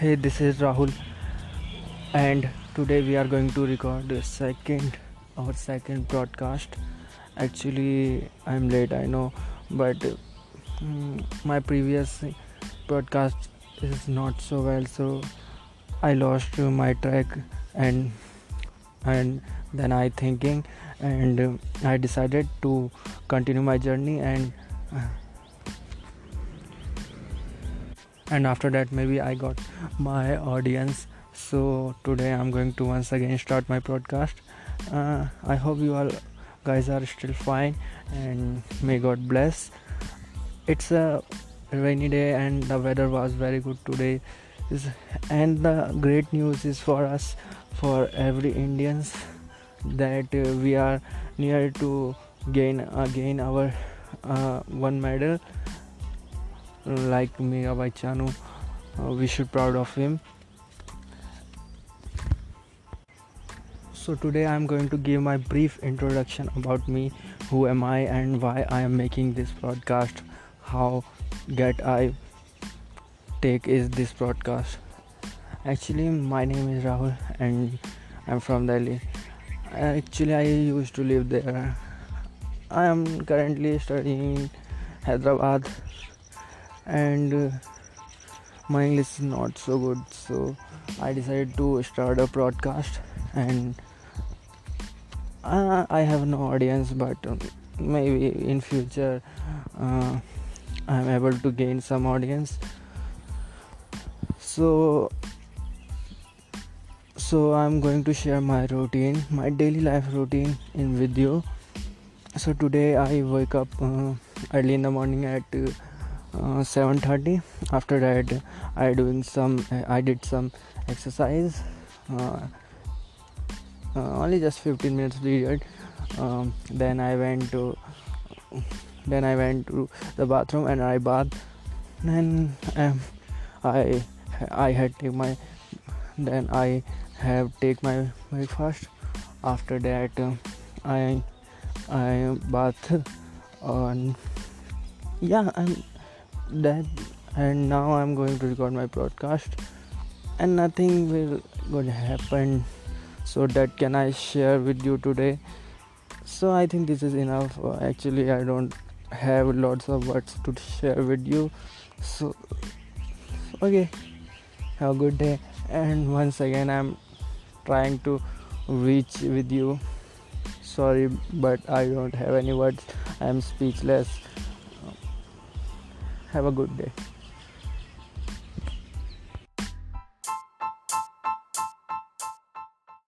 Hey, this is Rahul, and today we are going to record the second our second broadcast. Actually, I'm late, I know, but mm, my previous broadcast is not so well, so I lost my track and and then I thinking and I decided to continue my journey and and after that maybe i got my audience. So today i'm going to once again start my podcast uh, i hope you all guys are still fine and may god bless. It's a rainy day and the weather was very good today. And the great news is for us for every indians that uh, we are near to gain again our uh, one medal like Mirabai Chanu. Uh, we should proud of him. So today I am going to give my brief introduction about me, who am I and why I am making this broadcast. How get I take is this broadcast. Actually my name is Rahul and I'm from Delhi. Actually I used to live there. I am currently studying Hyderabad and uh, my english is not so good so i decided to start a broadcast and uh, i have no audience but um, maybe in future uh, i'm able to gain some audience. So so i'm going to share my routine my daily life routine in video. So today i wake up uh, early in the morning at uh, 7:30 after that i doing some i did some exercise. Uh, uh, only just 15 minutes period. Um, then i went to then i went to the bathroom and i bathed. Then um, i i had take my then i have take my breakfast. After that uh, i i bath on yeah i'm that and now i'm going to record my broadcast and nothing will to happen. So that can i share with you today? So i think this is enough. Uh, actually i don't have lots of words to share with you. So okay. Have a good day. And once again i'm trying to reach with you. Sorry but i don't have any words. I'm speechless have a good day